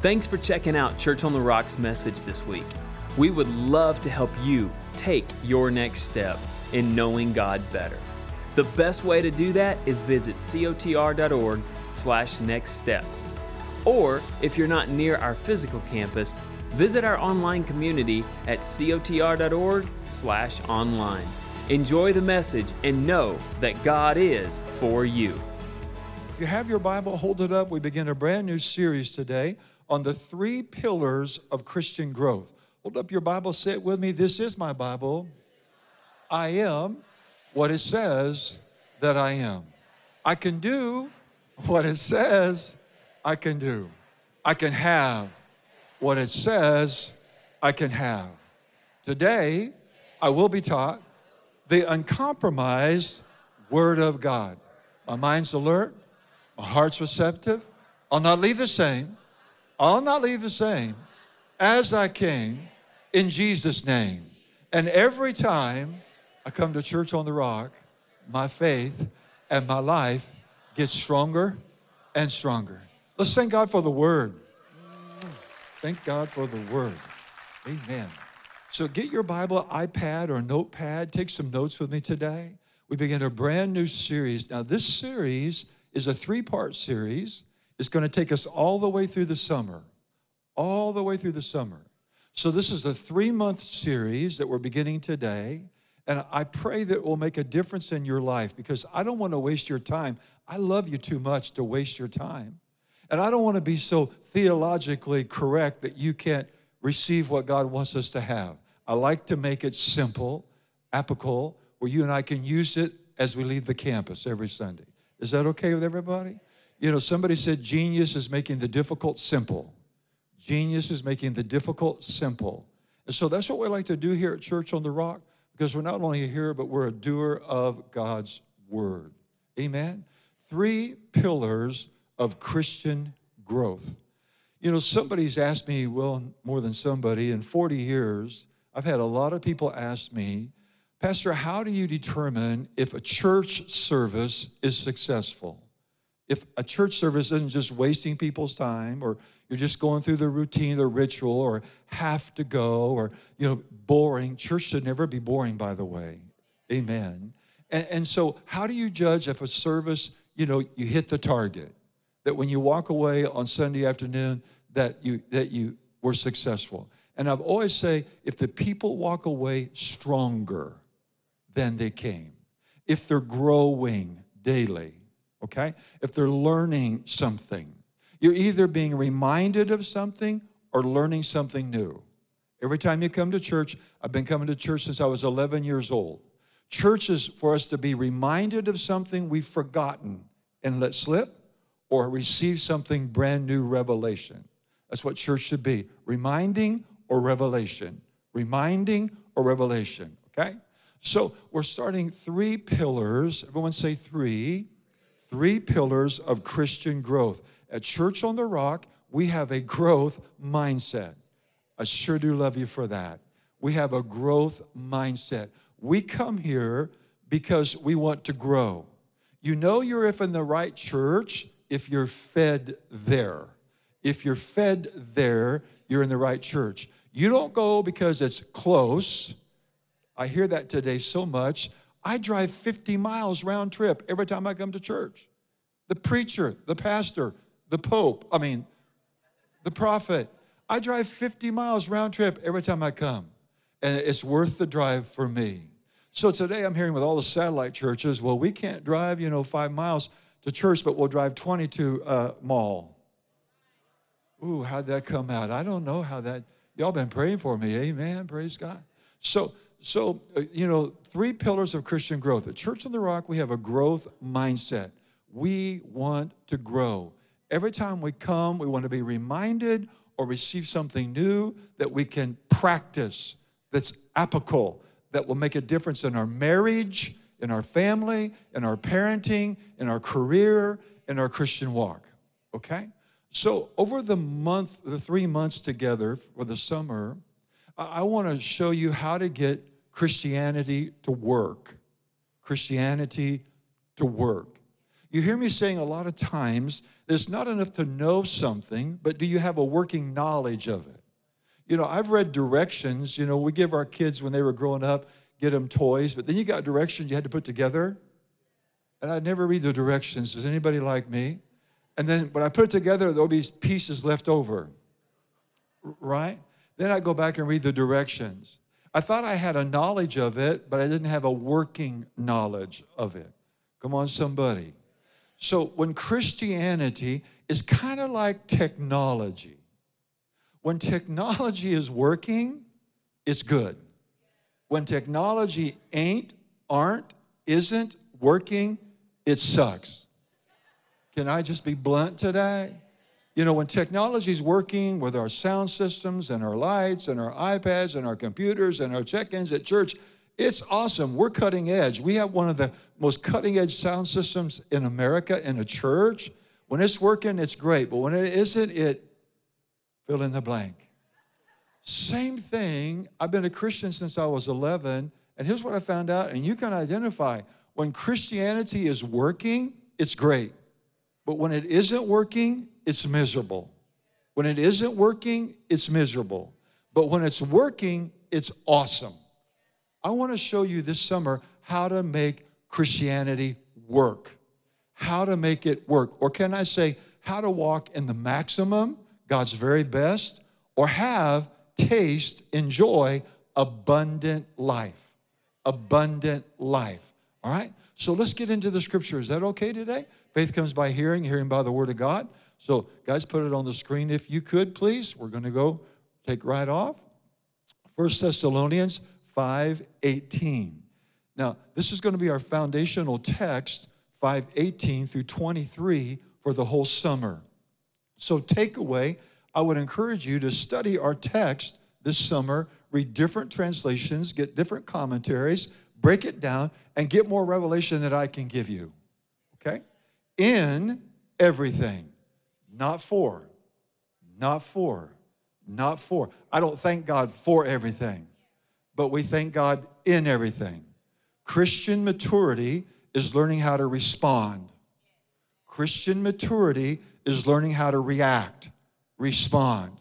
Thanks for checking out Church on the Rock's message this week. We would love to help you take your next step in knowing God better. The best way to do that is visit cotr.org slash next steps. Or if you're not near our physical campus, visit our online community at cotr.org slash online. Enjoy the message and know that God is for you. If you have your Bible, hold it up. We begin a brand new series today on the three pillars of Christian growth. Hold up your Bible, say it with me. This is my Bible. I am what it says that I am. I can do what it says I can do. I can have what it says I can have. Today, I will be taught the uncompromised Word of God. My mind's alert, my heart's receptive. I'll not leave the same. I'll not leave the same as I came in Jesus' name. And every time I come to church on the rock, my faith and my life gets stronger and stronger. Let's thank God for the word. Thank God for the word. Amen. So get your Bible, iPad, or notepad. Take some notes with me today. We begin a brand new series. Now, this series is a three part series. It's going to take us all the way through the summer, all the way through the summer. So, this is a three month series that we're beginning today. And I pray that it will make a difference in your life because I don't want to waste your time. I love you too much to waste your time. And I don't want to be so theologically correct that you can't receive what God wants us to have. I like to make it simple, apical, where you and I can use it as we leave the campus every Sunday. Is that okay with everybody? You know, somebody said genius is making the difficult simple. Genius is making the difficult simple. And so that's what we like to do here at Church on the Rock because we're not only here, but we're a doer of God's word. Amen? Three pillars of Christian growth. You know, somebody's asked me, well, more than somebody, in 40 years, I've had a lot of people ask me, Pastor, how do you determine if a church service is successful? If a church service isn't just wasting people's time or you're just going through the routine, the ritual, or have to go, or you know, boring. Church should never be boring, by the way. Amen. And, and so, how do you judge if a service, you know, you hit the target? That when you walk away on Sunday afternoon, that you that you were successful. And I've always say, if the people walk away stronger than they came, if they're growing daily, okay, if they're learning something, you're either being reminded of something or learning something new. Every time you come to church, I've been coming to church since I was 11 years old. Church is for us to be reminded of something we've forgotten and let slip or receive something brand new revelation. That's what church should be reminding or revelation. Reminding or revelation, okay? So we're starting three pillars. Everyone say three. Three pillars of Christian growth. At Church on the Rock, we have a growth mindset. I sure do love you for that. We have a growth mindset. We come here because we want to grow. You know you're if in the right church if you're fed there. If you're fed there, you're in the right church. You don't go because it's close. I hear that today so much. I drive 50 miles round trip every time I come to church. The preacher, the pastor, the Pope, I mean, the prophet. I drive 50 miles round trip every time I come, and it's worth the drive for me. So today I'm hearing with all the satellite churches, well, we can't drive, you know, five miles to church, but we'll drive 20 to uh, mall. Ooh, how'd that come out? I don't know how that, y'all been praying for me. Amen. Praise God. So, so uh, you know, three pillars of Christian growth. At Church on the Rock, we have a growth mindset. We want to grow. Every time we come, we want to be reminded or receive something new that we can practice, that's apical, that will make a difference in our marriage, in our family, in our parenting, in our career, in our Christian walk. Okay? So, over the month, the three months together for the summer, I want to show you how to get Christianity to work. Christianity to work. You hear me saying a lot of times It's not enough to know something, but do you have a working knowledge of it? You know, I've read directions. You know, we give our kids when they were growing up, get them toys, but then you got directions you had to put together. And I'd never read the directions. Does anybody like me? And then when I put it together, there'll be pieces left over. Right? Then I go back and read the directions. I thought I had a knowledge of it, but I didn't have a working knowledge of it. Come on, somebody. So when Christianity is kind of like technology, when technology is working, it's good. When technology ain't, aren't, isn't working, it sucks. Can I just be blunt today? You know, when technology is working with our sound systems and our lights and our iPads and our computers and our check ins at church, it's awesome. We're cutting edge. We have one of the most cutting edge sound systems in America in a church. When it's working, it's great. But when it isn't, it fill in the blank. Same thing. I've been a Christian since I was 11. And here's what I found out, and you can identify when Christianity is working, it's great. But when it isn't working, it's miserable. When it isn't working, it's miserable. But when it's working, it's awesome. I want to show you this summer how to make Christianity work. How to make it work. Or can I say, how to walk in the maximum, God's very best, or have, taste, enjoy abundant life. Abundant life. All right? So let's get into the scripture. Is that okay today? Faith comes by hearing, hearing by the word of God. So, guys, put it on the screen if you could, please. We're going to go take right off. First Thessalonians 5:18. Now, this is going to be our foundational text, 5:18 through 23 for the whole summer. So, takeaway, I would encourage you to study our text this summer, read different translations, get different commentaries, break it down, and get more revelation that I can give you. In everything, not for, not for, not for. I don't thank God for everything, but we thank God in everything. Christian maturity is learning how to respond. Christian maturity is learning how to react, respond.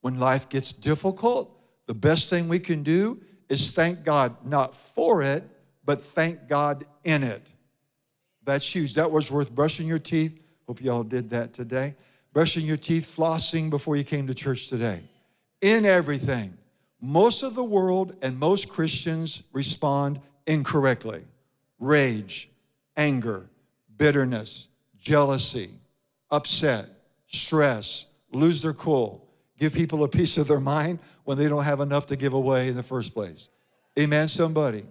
When life gets difficult, the best thing we can do is thank God not for it, but thank God in it. That's huge. That was worth brushing your teeth. Hope you all did that today. Brushing your teeth, flossing before you came to church today. In everything. Most of the world and most Christians respond incorrectly rage, anger, bitterness, jealousy, upset, stress, lose their cool, give people a piece of their mind when they don't have enough to give away in the first place. Amen, somebody.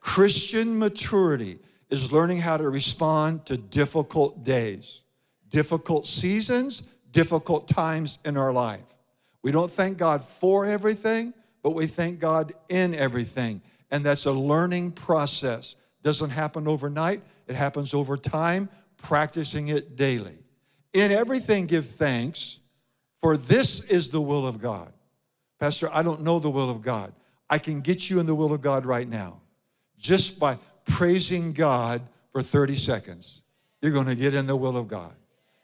Christian maturity is learning how to respond to difficult days, difficult seasons, difficult times in our life. We don't thank God for everything, but we thank God in everything. And that's a learning process. Doesn't happen overnight, it happens over time, practicing it daily. In everything, give thanks, for this is the will of God. Pastor, I don't know the will of God. I can get you in the will of God right now just by praising God for 30 seconds. You're going to get in the will of God.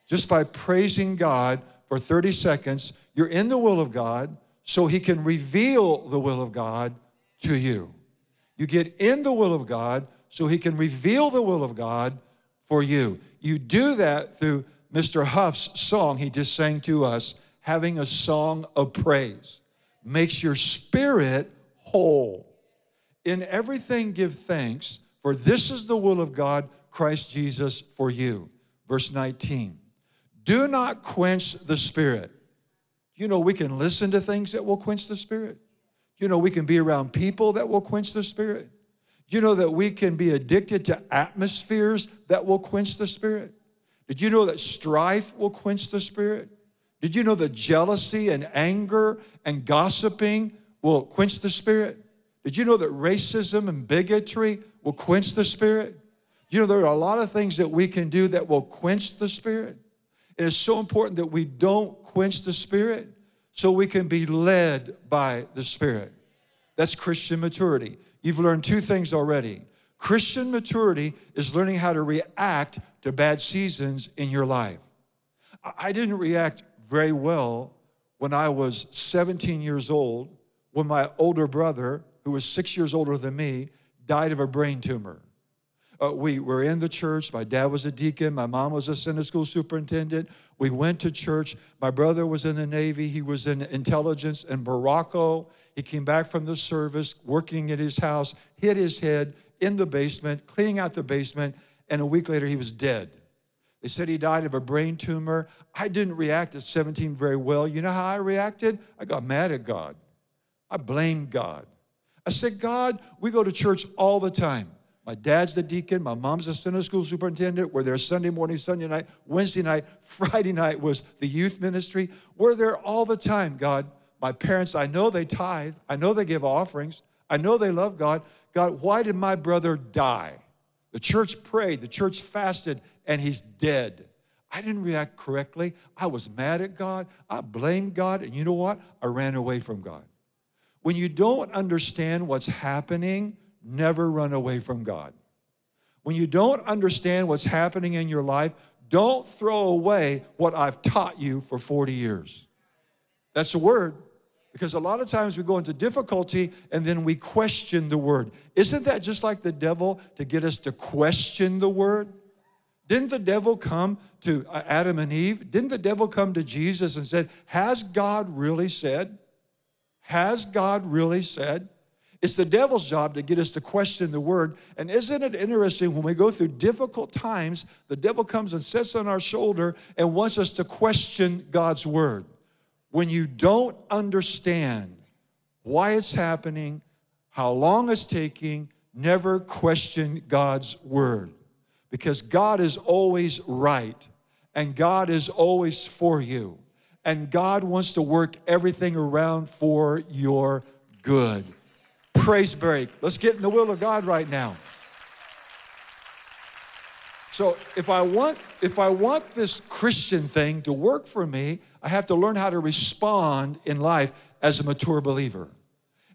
Just by praising God for 30 seconds, you're in the will of God so He can reveal the will of God to you. You get in the will of God so He can reveal the will of God for you. You do that through Mr. Huff's song he just sang to us, having a song of praise. Makes your spirit whole. In everything, give thanks, for this is the will of God, Christ Jesus, for you. Verse 19. Do not quench the spirit. You know, we can listen to things that will quench the spirit. You know, we can be around people that will quench the spirit. You know that we can be addicted to atmospheres that will quench the spirit. Did you know that strife will quench the spirit? Did you know that jealousy and anger and gossiping will quench the spirit? Did you know that racism and bigotry will quench the spirit? You know, there are a lot of things that we can do that will quench the spirit. It is so important that we don't quench the spirit so we can be led by the spirit. That's Christian maturity. You've learned two things already. Christian maturity is learning how to react to bad seasons in your life. I- didn't react very well when I was 17 years old when my older brother, who was six years older than me, died of a brain tumor. Uh, we were in the church. My dad was a deacon. My mom was a Sunday school superintendent. We went to church. My brother was in the Navy. He was in intelligence in Morocco. He came back from the service, working at his house, hit his head in the basement, cleaning out the basement, and a week later he was dead. They said he died of a brain tumor. I didn't react at 17 very well. You know how I reacted? I got mad at God. I blamed God. I said, God, we go to church all the time. My dad's the deacon. My mom's the Sunday school superintendent. We're there Sunday morning, Sunday night, Wednesday night, Friday night was the youth ministry. We're there all the time, God. My parents, I know they tithe. I know they give offerings. I know they love God. God, why did my brother die? The church prayed, the church fasted, and he's dead. I didn't react correctly. I was mad at God. I blamed God. And you know what? I ran away from God. When you don't understand what's happening, never run away from God. When you don't understand what's happening in your life, don't throw away what I've taught you for 40 years. That's the word. Because a lot of times we go into difficulty and then we question the word. Isn't that just like the devil to get us to question the word? Didn't the devil come to uh, Adam and Eve? Didn't the devil come to Jesus and said, Has God really said? Has God really said? It's the devil's job to get us to question the word. And isn't it interesting when we go through difficult times, the devil comes and sits on our shoulder and wants us to question God's word. When you don't understand why it's happening, how long it's taking, never question God's word. Because God is always right and God is always for you. And God wants to work everything around for your good. Praise break. Let's get in the will of God right now. So if I want if I want this Christian thing to work for me, I have to learn how to respond in life as a mature believer.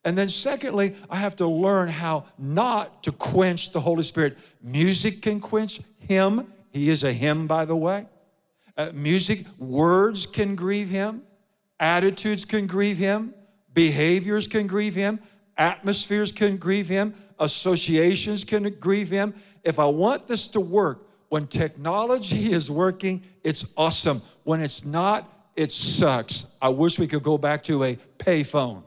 And then secondly, I have to learn how not to quench the Holy Spirit. Music can quench him. He is a hymn, by the way. Uh, music, words can grieve him. Attitudes can grieve him. Behaviors can grieve him. Atmospheres can grieve him. Associations can grieve him. If I want this to work, when technology is working, it's awesome. When it's not, it sucks. I wish we could go back to a payphone,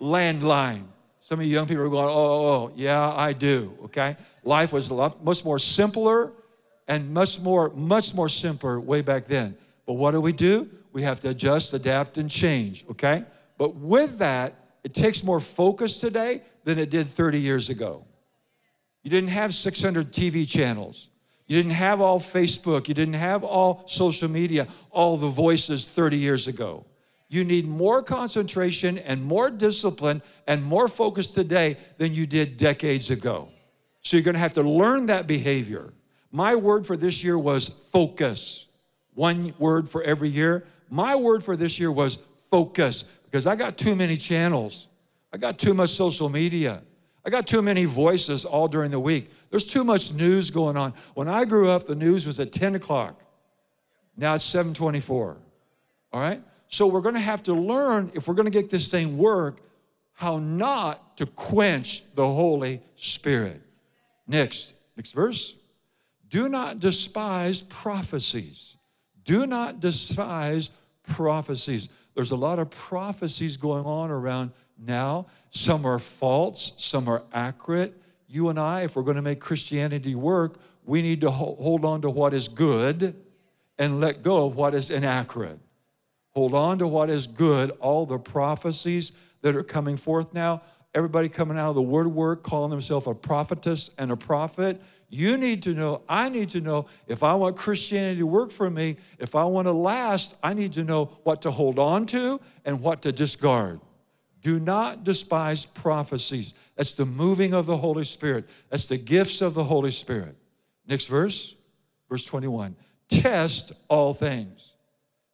landline. Some of you young people are going, oh, oh, oh, yeah, I do, okay? Life was much more simpler and much more, much more simpler way back then. But what do we do? We have to adjust, adapt, and change, okay? But with that, it takes more focus today than it did 30 years ago. You didn't have 600 TV channels. You didn't have all Facebook. You didn't have all social media, all the voices 30 years ago. You need more concentration and more discipline and more focus today than you did decades ago. So you're going to have to learn that behavior. My word for this year was focus. One word for every year. My word for this year was focus because I got too many channels. I got too much social media. I got too many voices all during the week. There's too much news going on. When I grew up, the news was at 10 o'clock. Now it's 724. All right? So we're going to have to learn, if we're going to get this thing work, how not to quench the Holy Spirit. Next, next verse. Do not despise prophecies. Do not despise prophecies. There's a lot of prophecies going on around now. Some are false, some are accurate. You and I, if we're going to make Christianity work, we need to hold on to what is good and let go of what is inaccurate. Hold on to what is good, all the prophecies that are coming forth now. Everybody coming out of the word work, calling themselves a prophetess and a prophet. You need to know, I need to know if I want Christianity to work for me, if I want to last, I need to know what to hold on to and what to discard. Do not despise prophecies. That's the moving of the Holy Spirit, that's the gifts of the Holy Spirit. Next verse, verse 21. Test all things.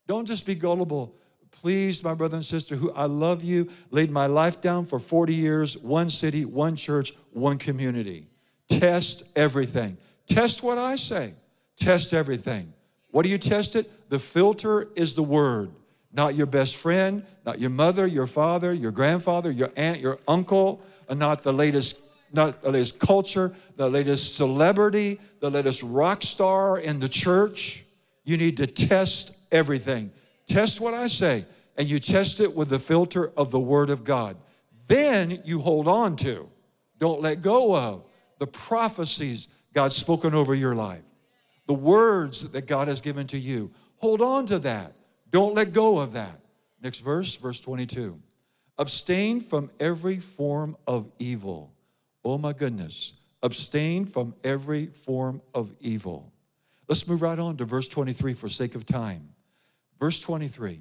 Don't just be gullible. Please, my brother and sister, who I love you, laid my life down for 40 years, one city, one church, one community. Test everything. Test what I say. Test everything. What do you test it? The filter is the word, not your best friend, not your mother, your father, your grandfather, your aunt, your uncle, not the latest not the latest culture, the latest celebrity, the latest rock star in the church. You need to test everything. Test what I say, and you test it with the filter of the Word of God. Then you hold on to, don't let go of the prophecies God's spoken over your life, the words that God has given to you. Hold on to that. Don't let go of that. Next verse, verse 22. Abstain from every form of evil. Oh my goodness. Abstain from every form of evil. Let's move right on to verse 23 for sake of time. Verse 23.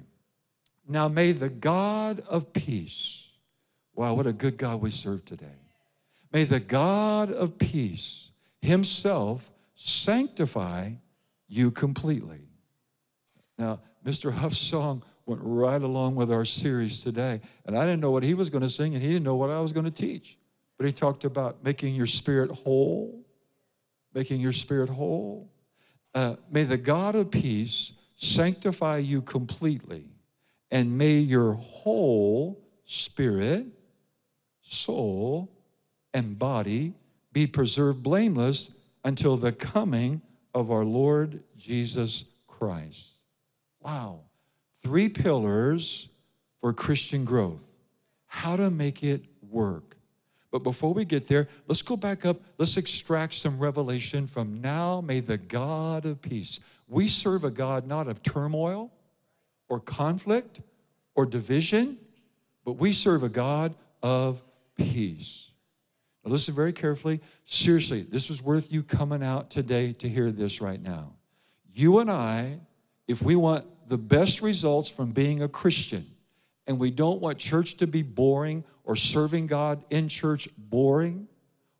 Now may the God of peace, wow, what a good God we serve today. May the God of peace himself sanctify you completely. Now, Mr. Huff's song went right along with our series today, and I didn't know what he was going to sing, and he didn't know what I was going to teach. But he talked about making your spirit whole, making your spirit whole. Uh, may the God of peace sanctify you completely, and may your whole spirit, soul, and body be preserved blameless until the coming of our Lord Jesus Christ. Wow. Three pillars for Christian growth. How to make it work. But before we get there, let's go back up. Let's extract some revelation from now. May the God of peace. We serve a God not of turmoil or conflict or division, but we serve a God of peace. Now, listen very carefully. Seriously, this is worth you coming out today to hear this right now. You and I, if we want the best results from being a Christian, and we don't want church to be boring or serving God in church boring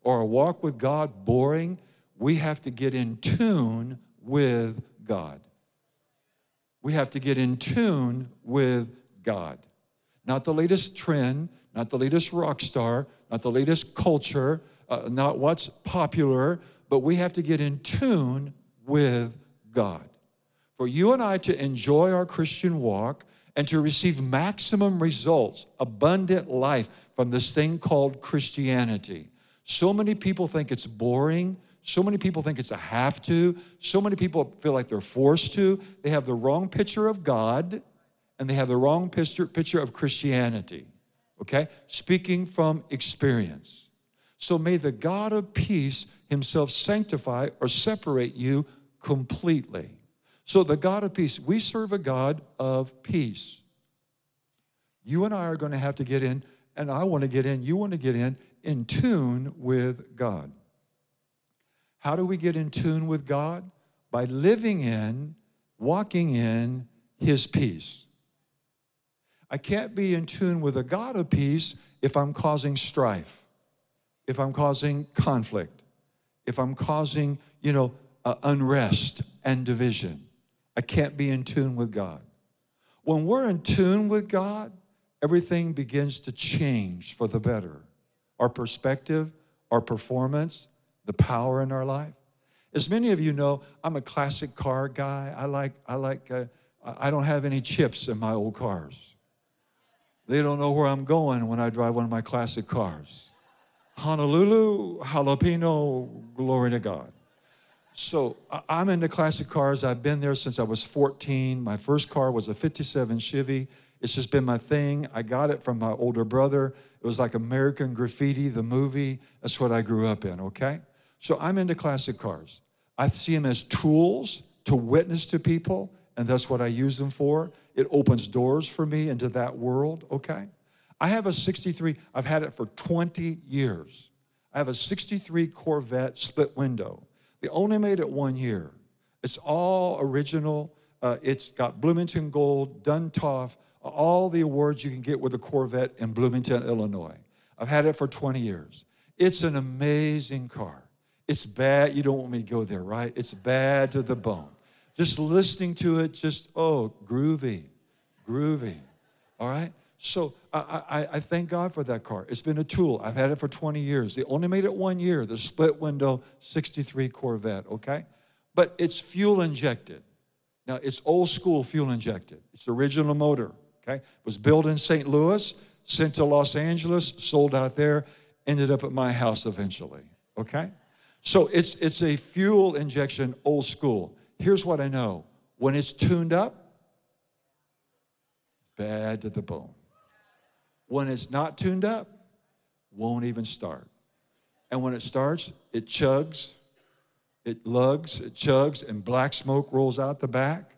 or a walk with God boring, we have to get in tune with God. We have to get in tune with God. Not the latest trend, not the latest rock star, not the latest culture, uh, not what's popular, but we have to get in tune with God. For you and I to enjoy our Christian walk, and to receive maximum results, abundant life from this thing called Christianity. So many people think it's boring. So many people think it's a have to. So many people feel like they're forced to. They have the wrong picture of God and they have the wrong picture, picture of Christianity. Okay? Speaking from experience. So may the God of peace himself sanctify or separate you completely. So, the God of peace, we serve a God of peace. You and I are going to have to get in, and I want to get in, you want to get in, in tune with God. How do we get in tune with God? By living in, walking in His peace. I can't be in tune with a God of peace if I'm causing strife, if I'm causing conflict, if I'm causing, you know, uh, unrest and division. I can't be in tune with God. When we're in tune with God, everything begins to change for the better. Our perspective, our performance, the power in our life. As many of you know, I'm a classic car guy. I like, I like, uh, I don't have any chips in my old cars. They don't know where I'm going when I drive one of my classic cars. Honolulu, jalapeno, glory to God. So I'm into classic cars. I've been there since I was 14. My first car was a 57 Chevy. It's just been my thing. I got it from my older brother. It was like American Graffiti, the movie. That's what I grew up in, okay? So I'm into classic cars. I see them as tools to witness to people, and that's what I use them for. It opens doors for me into that world, okay? I have a 63, I've had it for 20 years. I have a 63 Corvette split window. They only made it one year. It's all original. Uh, it's got Bloomington Gold, Duntov, all the awards you can get with a Corvette in Bloomington, Illinois. I've had it for 20 years. It's an amazing car. It's bad. You don't want me to go there, right? It's bad to the bone. Just listening to it, just, oh, groovy, groovy. All right? So I, I, I, thank God for that car. It's been a tool. I've had it for 20 years. They only made it one year, the split window 63 Corvette, okay? But it's fuel injected. Now, it's old school fuel injected. It's the original motor, okay? It was built in St. Louis, sent to Los Angeles, sold out there, ended up at my house eventually, okay? So it's, it's a fuel injection, old school. Here's what I know when it's tuned up, bad to the bone. When it's not tuned up, won't even start. And when it starts, it chugs, it lugs, it chugs, and black smoke rolls out the back,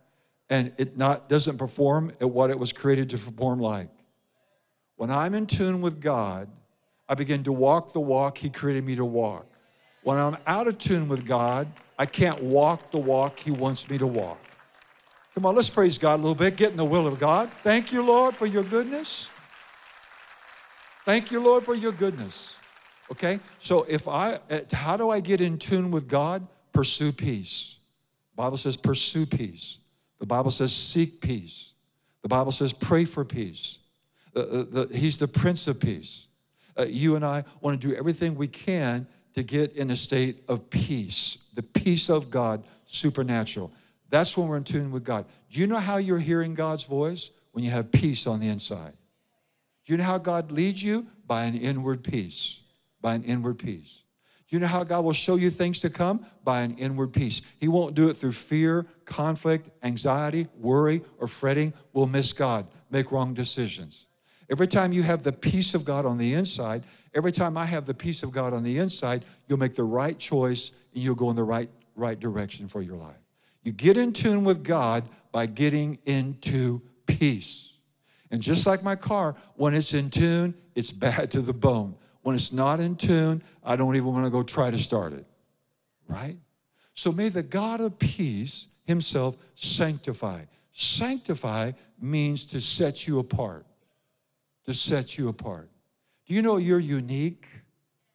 and it not doesn't perform at what it was created to perform like. When I'm in tune with God, I begin to walk the walk He created me to walk. When I'm out of tune with God, I can't walk the walk He wants me to walk. Come on, let's praise God a little bit. Get in the will of God. Thank you, Lord, for your goodness. Thank you, Lord, for your goodness. Okay? So if I uh, how do I get in tune with God? Pursue peace. The Bible says pursue peace. The Bible says seek peace. The Bible says pray for peace. Uh, the, he's the Prince of Peace. Uh, you and I want to do everything we can to get in a state of peace, the peace of God, supernatural. That's when we're in tune with God. Do you know how you're hearing God's voice? When you have peace on the inside. Do you know how God leads you? By an inward peace. By an inward peace. Do you know how God will show you things to come? By an inward peace. He won't do it through fear, conflict, anxiety, worry, or fretting. We'll miss God, make wrong decisions. Every time you have the peace of God on the inside, every time I have the peace of God on the inside, you'll make the right choice and you'll go in the right, right direction for your life. You get in tune with God by getting into peace. And just like my car, when it's in tune, it's bad to the bone. When it's not in tune, I don't even want to go try to start it. Right? So may the God of peace himself sanctify. Sanctify means to set you apart. To set you apart. Do you know you're unique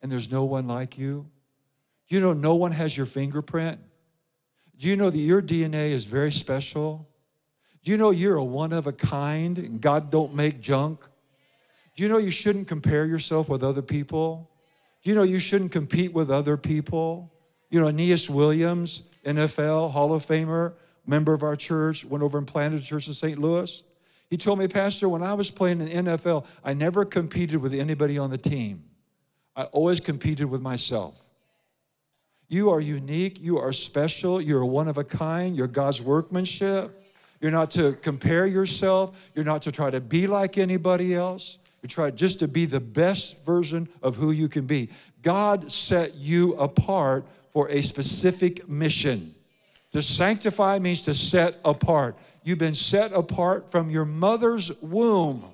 and there's no one like you? Do you know no one has your fingerprint? Do you know that your DNA is very special? Do you know you're a one of a kind and God don't make junk? Do you know you shouldn't compare yourself with other people? Do you know you shouldn't compete with other people? You know, Aeneas Williams, NFL Hall of Famer, member of our church, went over and planted a church in St. Louis. He told me, Pastor, when I was playing in the NFL, I never competed with anybody on the team. I always competed with myself. You are unique, you are special, you're one of a kind, you're God's workmanship. You're not to compare yourself. You're not to try to be like anybody else. You try just to be the best version of who you can be. God set you apart for a specific mission. To sanctify means to set apart. You've been set apart from your mother's womb.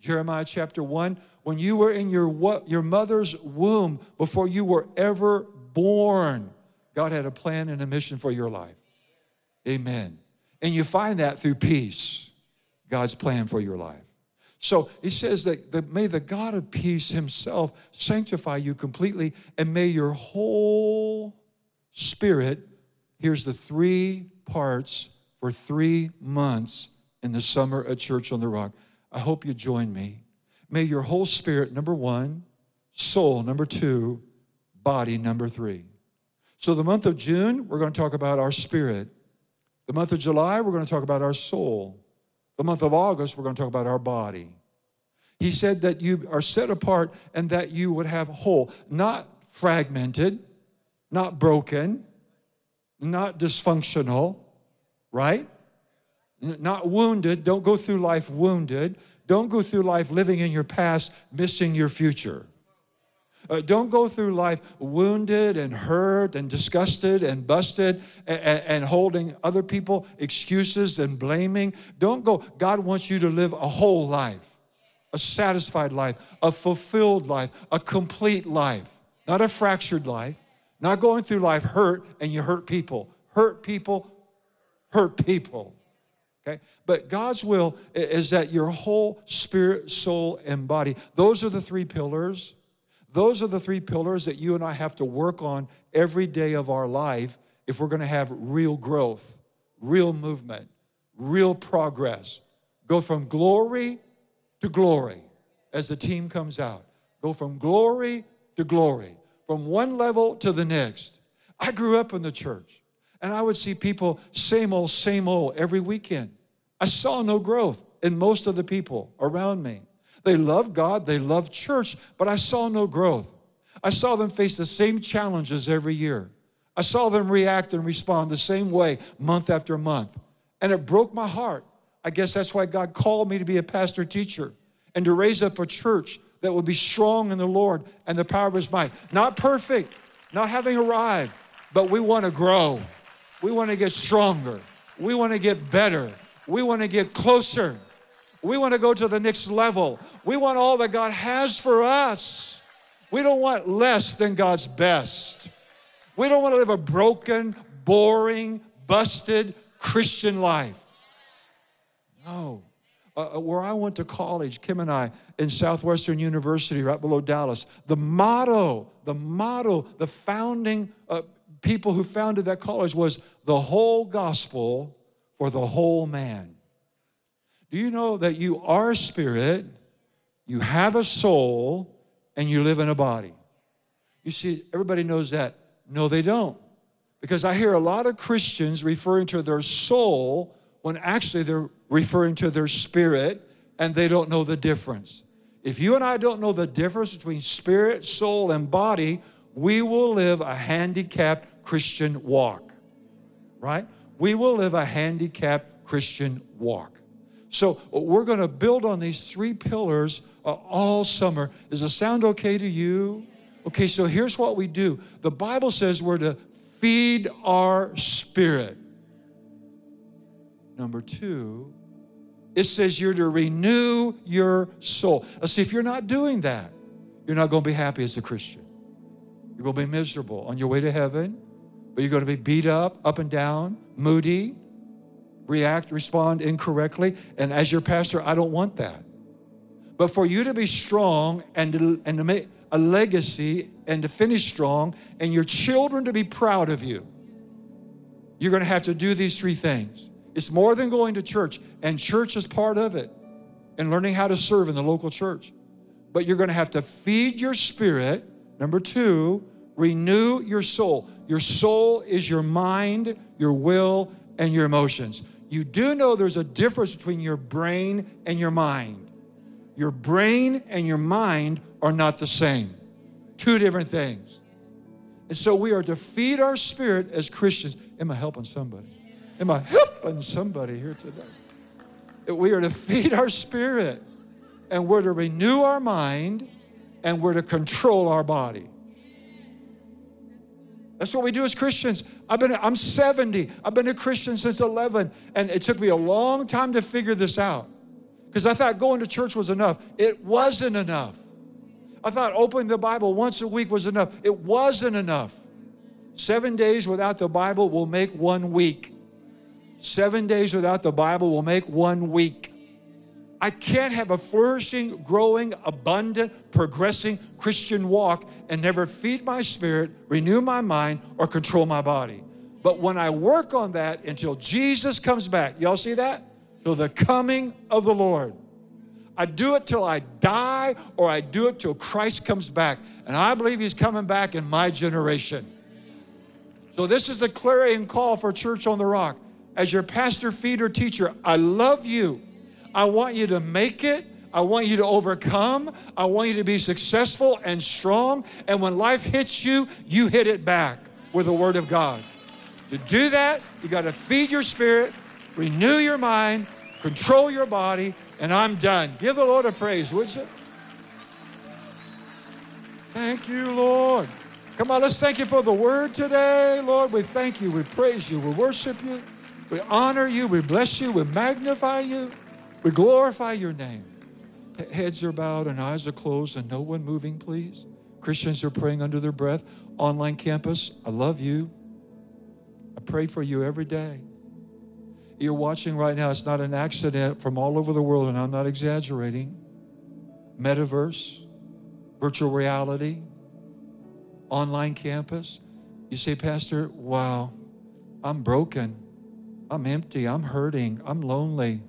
Jeremiah chapter 1 when you were in your, your mother's womb, before you were ever born, God had a plan and a mission for your life. Amen. And you find that through peace, God's plan for your life. So he says that, that may the God of peace himself sanctify you completely, and may your whole spirit, here's the three parts for three months in the summer at Church on the Rock. I hope you join me. May your whole spirit, number one, soul, number two, body, number three. So, the month of June, we're going to talk about our spirit. The month of July, we're going to talk about our soul. The month of August, we're going to talk about our body. He said that you are set apart and that you would have whole, not fragmented, not broken, not dysfunctional, right? Not wounded. Don't go through life wounded. Don't go through life living in your past, missing your future. Uh, don't go through life wounded and hurt and disgusted and busted and, and, holding other people excuses and blaming. Don't go. God wants you to live a whole life, a satisfied life, a fulfilled life, a complete life, not a fractured life, not going through life hurt and you hurt people. Hurt people, hurt people. Okay? But God's will is that your whole spirit, soul, and body, those are the three pillars those are the three pillars that you and I have to work on every day of our life if we're going to have real growth, real movement, real progress. Go from glory to glory as the team comes out. Go from glory to glory, from one level to the next. I grew up in the church. And I would see people, same old, same old, every weekend. I saw no growth in most of the people around me. They love God, they love church, but I saw no growth. I saw them face the same challenges every year. I saw them react and respond the same way month after month. And it broke my heart. I guess that's why God called me to be a pastor teacher and to raise up a church that would be strong in the Lord and the power of his might. Not perfect, not having arrived, but we want to grow. We want to get stronger. We want to get better. We want to get closer. We want to go to the next level. We want all that God has for us. We don't want less than God's best. We don't want to live a broken, boring, busted Christian life. No. Uh, uh, where I went to college, Kim and I, in Southwestern University, right below Dallas, the motto, the motto, the founding uh, people who founded that college was the whole gospel for the whole man. Do you know that you are spirit, you have a soul, and you live in a body? You see, everybody knows that. No, they don't. Because I hear a lot of Christians referring to their soul when actually they're referring to their spirit and they don't know the difference. If you and I don't know the difference between spirit, soul, and body, we will live a handicapped Christian walk, right? We will live a handicapped Christian walk. So we're going to build on these three pillars uh, all summer. Does it sound okay to you? Okay, so here's what we do. The Bible says we're to feed our spirit. Number two, it says you're to renew your soul. Now, see, if you're not doing that, you're not going to be happy as a Christian. Going to be miserable on your way to heaven, but you're going to be beat up, up and down, moody, react, respond incorrectly. And as your pastor, I don't want that. But for you to be strong and to, and to make a legacy and to finish strong and your children to be proud of you, you're going to have to do these three things. It's more than going to church, and church is part of it, and learning how to serve in the local church. But you're going to have to feed your spirit. Number two, renew your soul. Your soul is your mind, your will, and your emotions. You do know there's a difference between your brain and your mind. Your brain and your mind are not the same, two different things. And so we are to feed our spirit as Christians. Am I helping somebody? Am I helping somebody here today? We are to feed our spirit and we're to renew our mind and we're to control our body. That's what we do as Christians. I've been, I'm 70. I've been a Christian since 11, and it took me a long time to figure this out because I thought going to church was enough. It wasn't enough. I thought opening the Bible once a week was enough. It wasn't enough. Seven days without the Bible will make one week. Seven days without the Bible will make one week. I can't have a flourishing, growing, abundant, progressing Christian walk and never feed my spirit, renew my mind, or control my body. But when I work on that until Jesus comes back, y'all see that? Till the coming of the Lord. I do it till I die, or I do it till Christ comes back. And I believe He's coming back in my generation. So, this is the clarion call for Church on the Rock as your pastor, feeder, teacher, I love you. I want you to make it. I want you to overcome. I want you to be successful and strong. And when life hits you, you hit it back with the Word of God. To do that, you got to feed your spirit, renew your mind, control your body, and I'm done. Give the Lord a praise, would you? Thank you, Lord. Come on, let's thank you for the word today, Lord. We thank you, we praise you, we worship you. We honor you, we bless you, we magnify you, we glorify your name. Heads are bowed and eyes are closed, and no one moving, please. Christians are praying under their breath. Online campus, I love you. I pray for you every day. You're watching right now, it's not an accident from all over the world, and I'm not exaggerating. Metaverse, virtual reality, online campus. You say, Pastor, wow, I'm broken. I'm empty. I'm hurting. I'm lonely.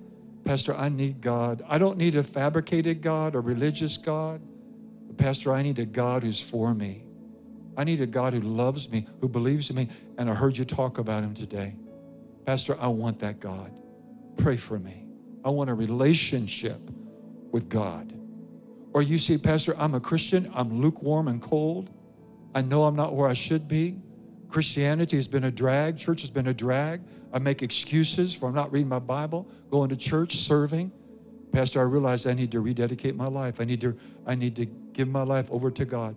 Pastor, I need God. I don't need a fabricated God or religious God. But Pastor, I need a God who's for me. I need a God who loves me, who believes in me, and I heard you talk about him today. Pastor, I want that God. Pray for me. I want a relationship with God. Or you say, Pastor, I'm a Christian, I'm lukewarm and cold. I know I'm not where I should be. Christianity has been a drag, church has been a drag. I make excuses for not reading my Bible, going to church, serving. Pastor, I realize I need to rededicate my life. I need to, I need to give my life over to God.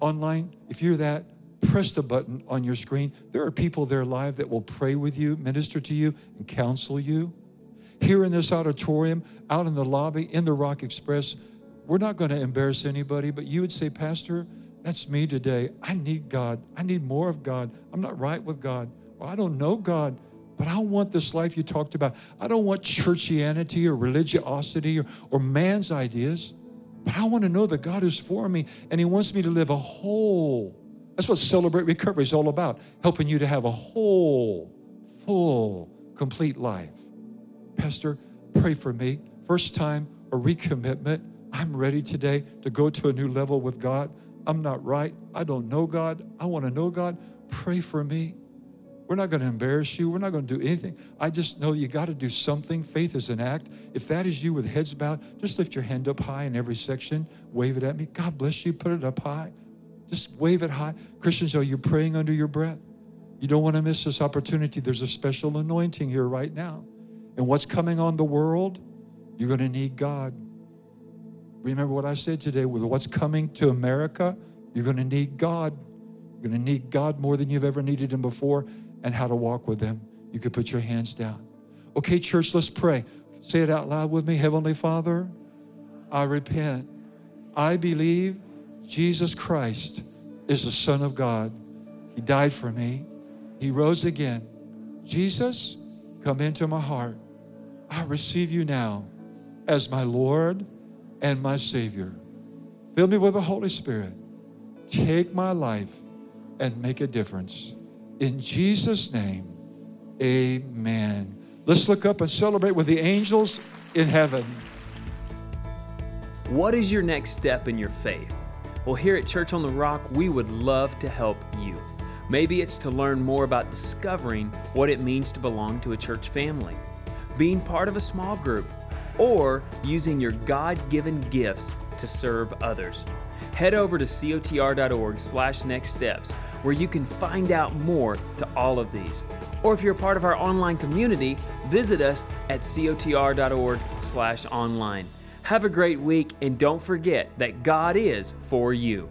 Online, if you're that, press the button on your screen. There are people there live that will pray with you, minister to you, and counsel you. Here in this auditorium, out in the lobby, in the Rock Express, we're not going to embarrass anybody, but you would say, Pastor, that's me today. I need God. I need more of God. I'm not right with God. Well, I don't know God, but I want this life you talked about. I don't want churchianity or religiosity or, or man's ideas, but I want to know that God is for me and He wants me to live a whole. That's what Celebrate Recovery is all about, helping you to have a whole, full, complete life. Pastor, pray for me. First time, a recommitment. I'm ready today to go to a new level with God. I'm not right. I don't know God. I want to know God. Pray for me. We're not going to embarrass you. We're not going to do anything. I just know you got to do something. Faith is an act. If that is you with heads bowed, just lift your hand up high in every section. Wave it at me. God bless you. Put it up high. Just wave it high. Christians, are you praying under your breath? You don't want to miss this opportunity. There's a special anointing here right now. And what's coming on the world, you're going to need God. Remember what I said today with what's coming to America? You're going to need God. You're going to need God more than you've ever needed Him before and how to walk with them. You could put your hands down. Okay, church, let's pray. Say it out loud with me Heavenly Father, I repent. I believe Jesus Christ is the Son of God. He died for me, He rose again. Jesus, come into my heart. I receive you now as my Lord and my Savior. Fill me with the Holy Spirit. Take my life and make a difference. In Jesus' name, amen. Let's look up and celebrate with the angels in heaven. What is your next step in your faith? Well, here at Church on the Rock, we would love to help you. Maybe it's to learn more about discovering what it means to belong to a church family, being part of a small group, or using your God-given gifts to serve others. Head over to cotr.org slash next steps where you can find out more to all of these. Or if you're a part of our online community, visit us at cotr.org slash online. Have a great week and don't forget that God is for you.